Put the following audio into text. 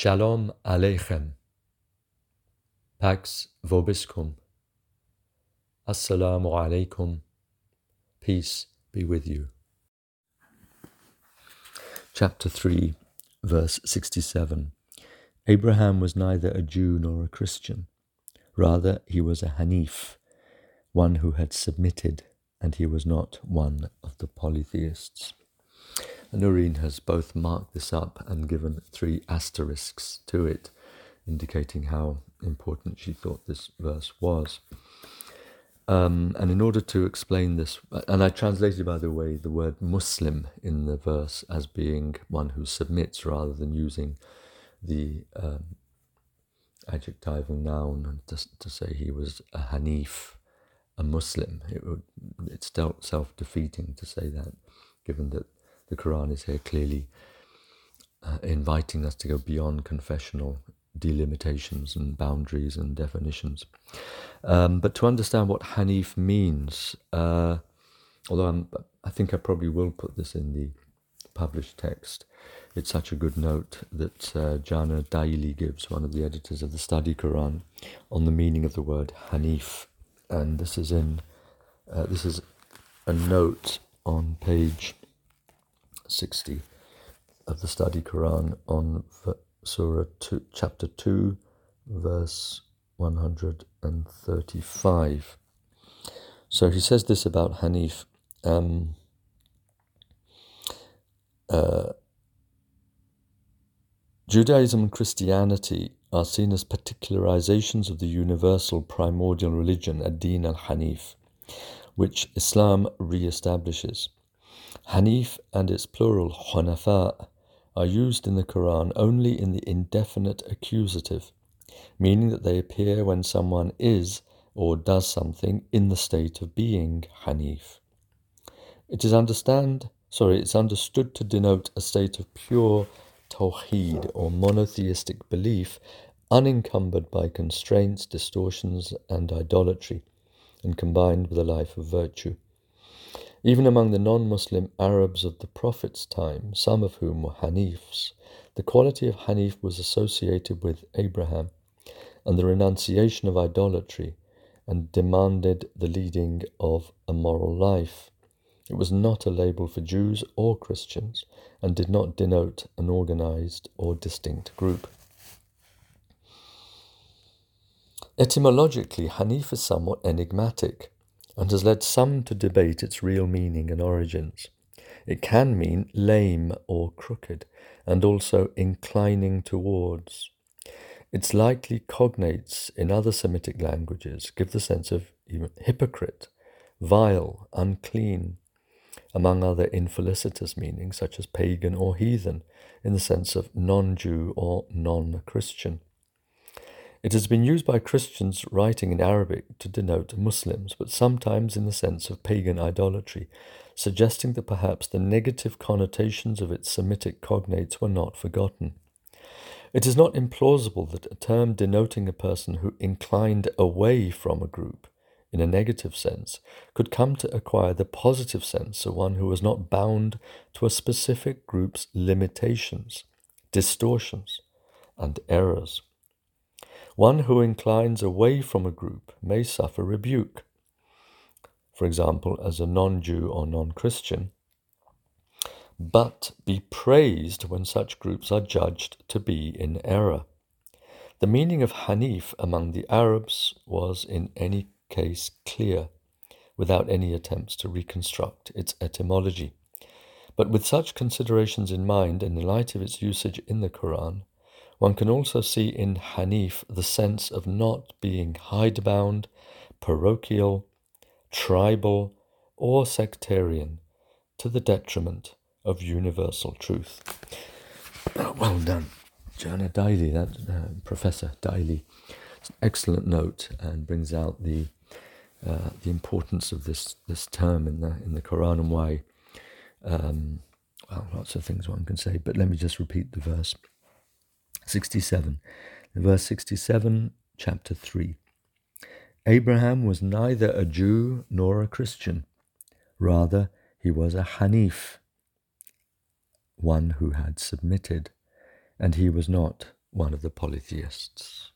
Shalom Aleichem. Pax Vobiscum. Assalamu alaikum. Peace be with you. Chapter 3, verse 67. Abraham was neither a Jew nor a Christian. Rather, he was a Hanif, one who had submitted, and he was not one of the polytheists. Noreen has both marked this up and given three asterisks to it, indicating how important she thought this verse was. Um, and in order to explain this, and I translated, by the way, the word Muslim in the verse as being one who submits rather than using the um, adjectival noun to, to say he was a Hanif, a Muslim. It would, it's self defeating to say that, given that the Quran is here clearly uh, inviting us to go beyond confessional delimitations and boundaries and definitions. Um, but to understand what Hanif means, uh, although I'm, I think I probably will put this in the published text, it's such a good note that uh, Caner Dagli gives, one of the editors of the Study Quran, on the meaning of the word Hanif. And this is in uh, this is a note on page 60 of the Study Quran on Surah 2, chapter 2, verse 135. So he says this about Hanif. Um, uh, Judaism and Christianity are seen as particularizations of the universal primordial religion, ad-Din al-Hanif, which Islam re-establishes. Hanif and its plural Hunafa are used in the Quran only in the indefinite accusative, meaning that they appear when someone is or does something in the state of being Hanif. It is understand sorry, it's understood to denote a state of pure Tawheed or monotheistic belief unencumbered by constraints, distortions, and idolatry, and combined with a life of virtue. Even among the non Muslim Arabs of the Prophet's time, some of whom were Hanifs, the quality of Hanif was associated with Abraham and the renunciation of idolatry and demanded the leading of a moral life. It was not a label for Jews or Christians and did not denote an organized or distinct group. Etymologically, Hanif is somewhat enigmatic and has led some to debate its real meaning and origins. It can mean lame or crooked, and also inclining towards. Its likely cognates in other Semitic languages give the sense of hypocrite, vile, unclean, among other infelicitous meanings such as pagan or heathen, in the sense of non Jew or non Christian. It has been used by Christians writing in Arabic to denote Muslims, but sometimes in the sense of pagan idolatry, suggesting that perhaps the negative connotations of its Semitic cognates were not forgotten. It is not implausible that a term denoting a person who inclined away from a group, in a negative sense, could come to acquire the positive sense of one who was not bound to a specific group's limitations, distortions, and errors. One who inclines away from a group may suffer rebuke. For example, as a non Jew or non Christian, but be praised when such groups are judged to be in error. The meaning of Hanif among the Arabs was in any case clear, without any attempts to reconstruct its etymology. But with such considerations in mind and in light of its usage in the Quran, one can also see in Hanif the sense of not being hidebound, parochial, tribal, or sectarian to the detriment of universal truth. Well done, Caner Dagli, that uh, Professor Dagli. It's an excellent note and brings out the uh, the importance of this this term in the in the Quran and why. Um, well, lots of things one can say, but let me just repeat the verse. 67. Verse 67, chapter 3. Abraham was neither a Jew nor a Christian. Rather, he was a Hanif, one who had submitted, and he was not one of the polytheists.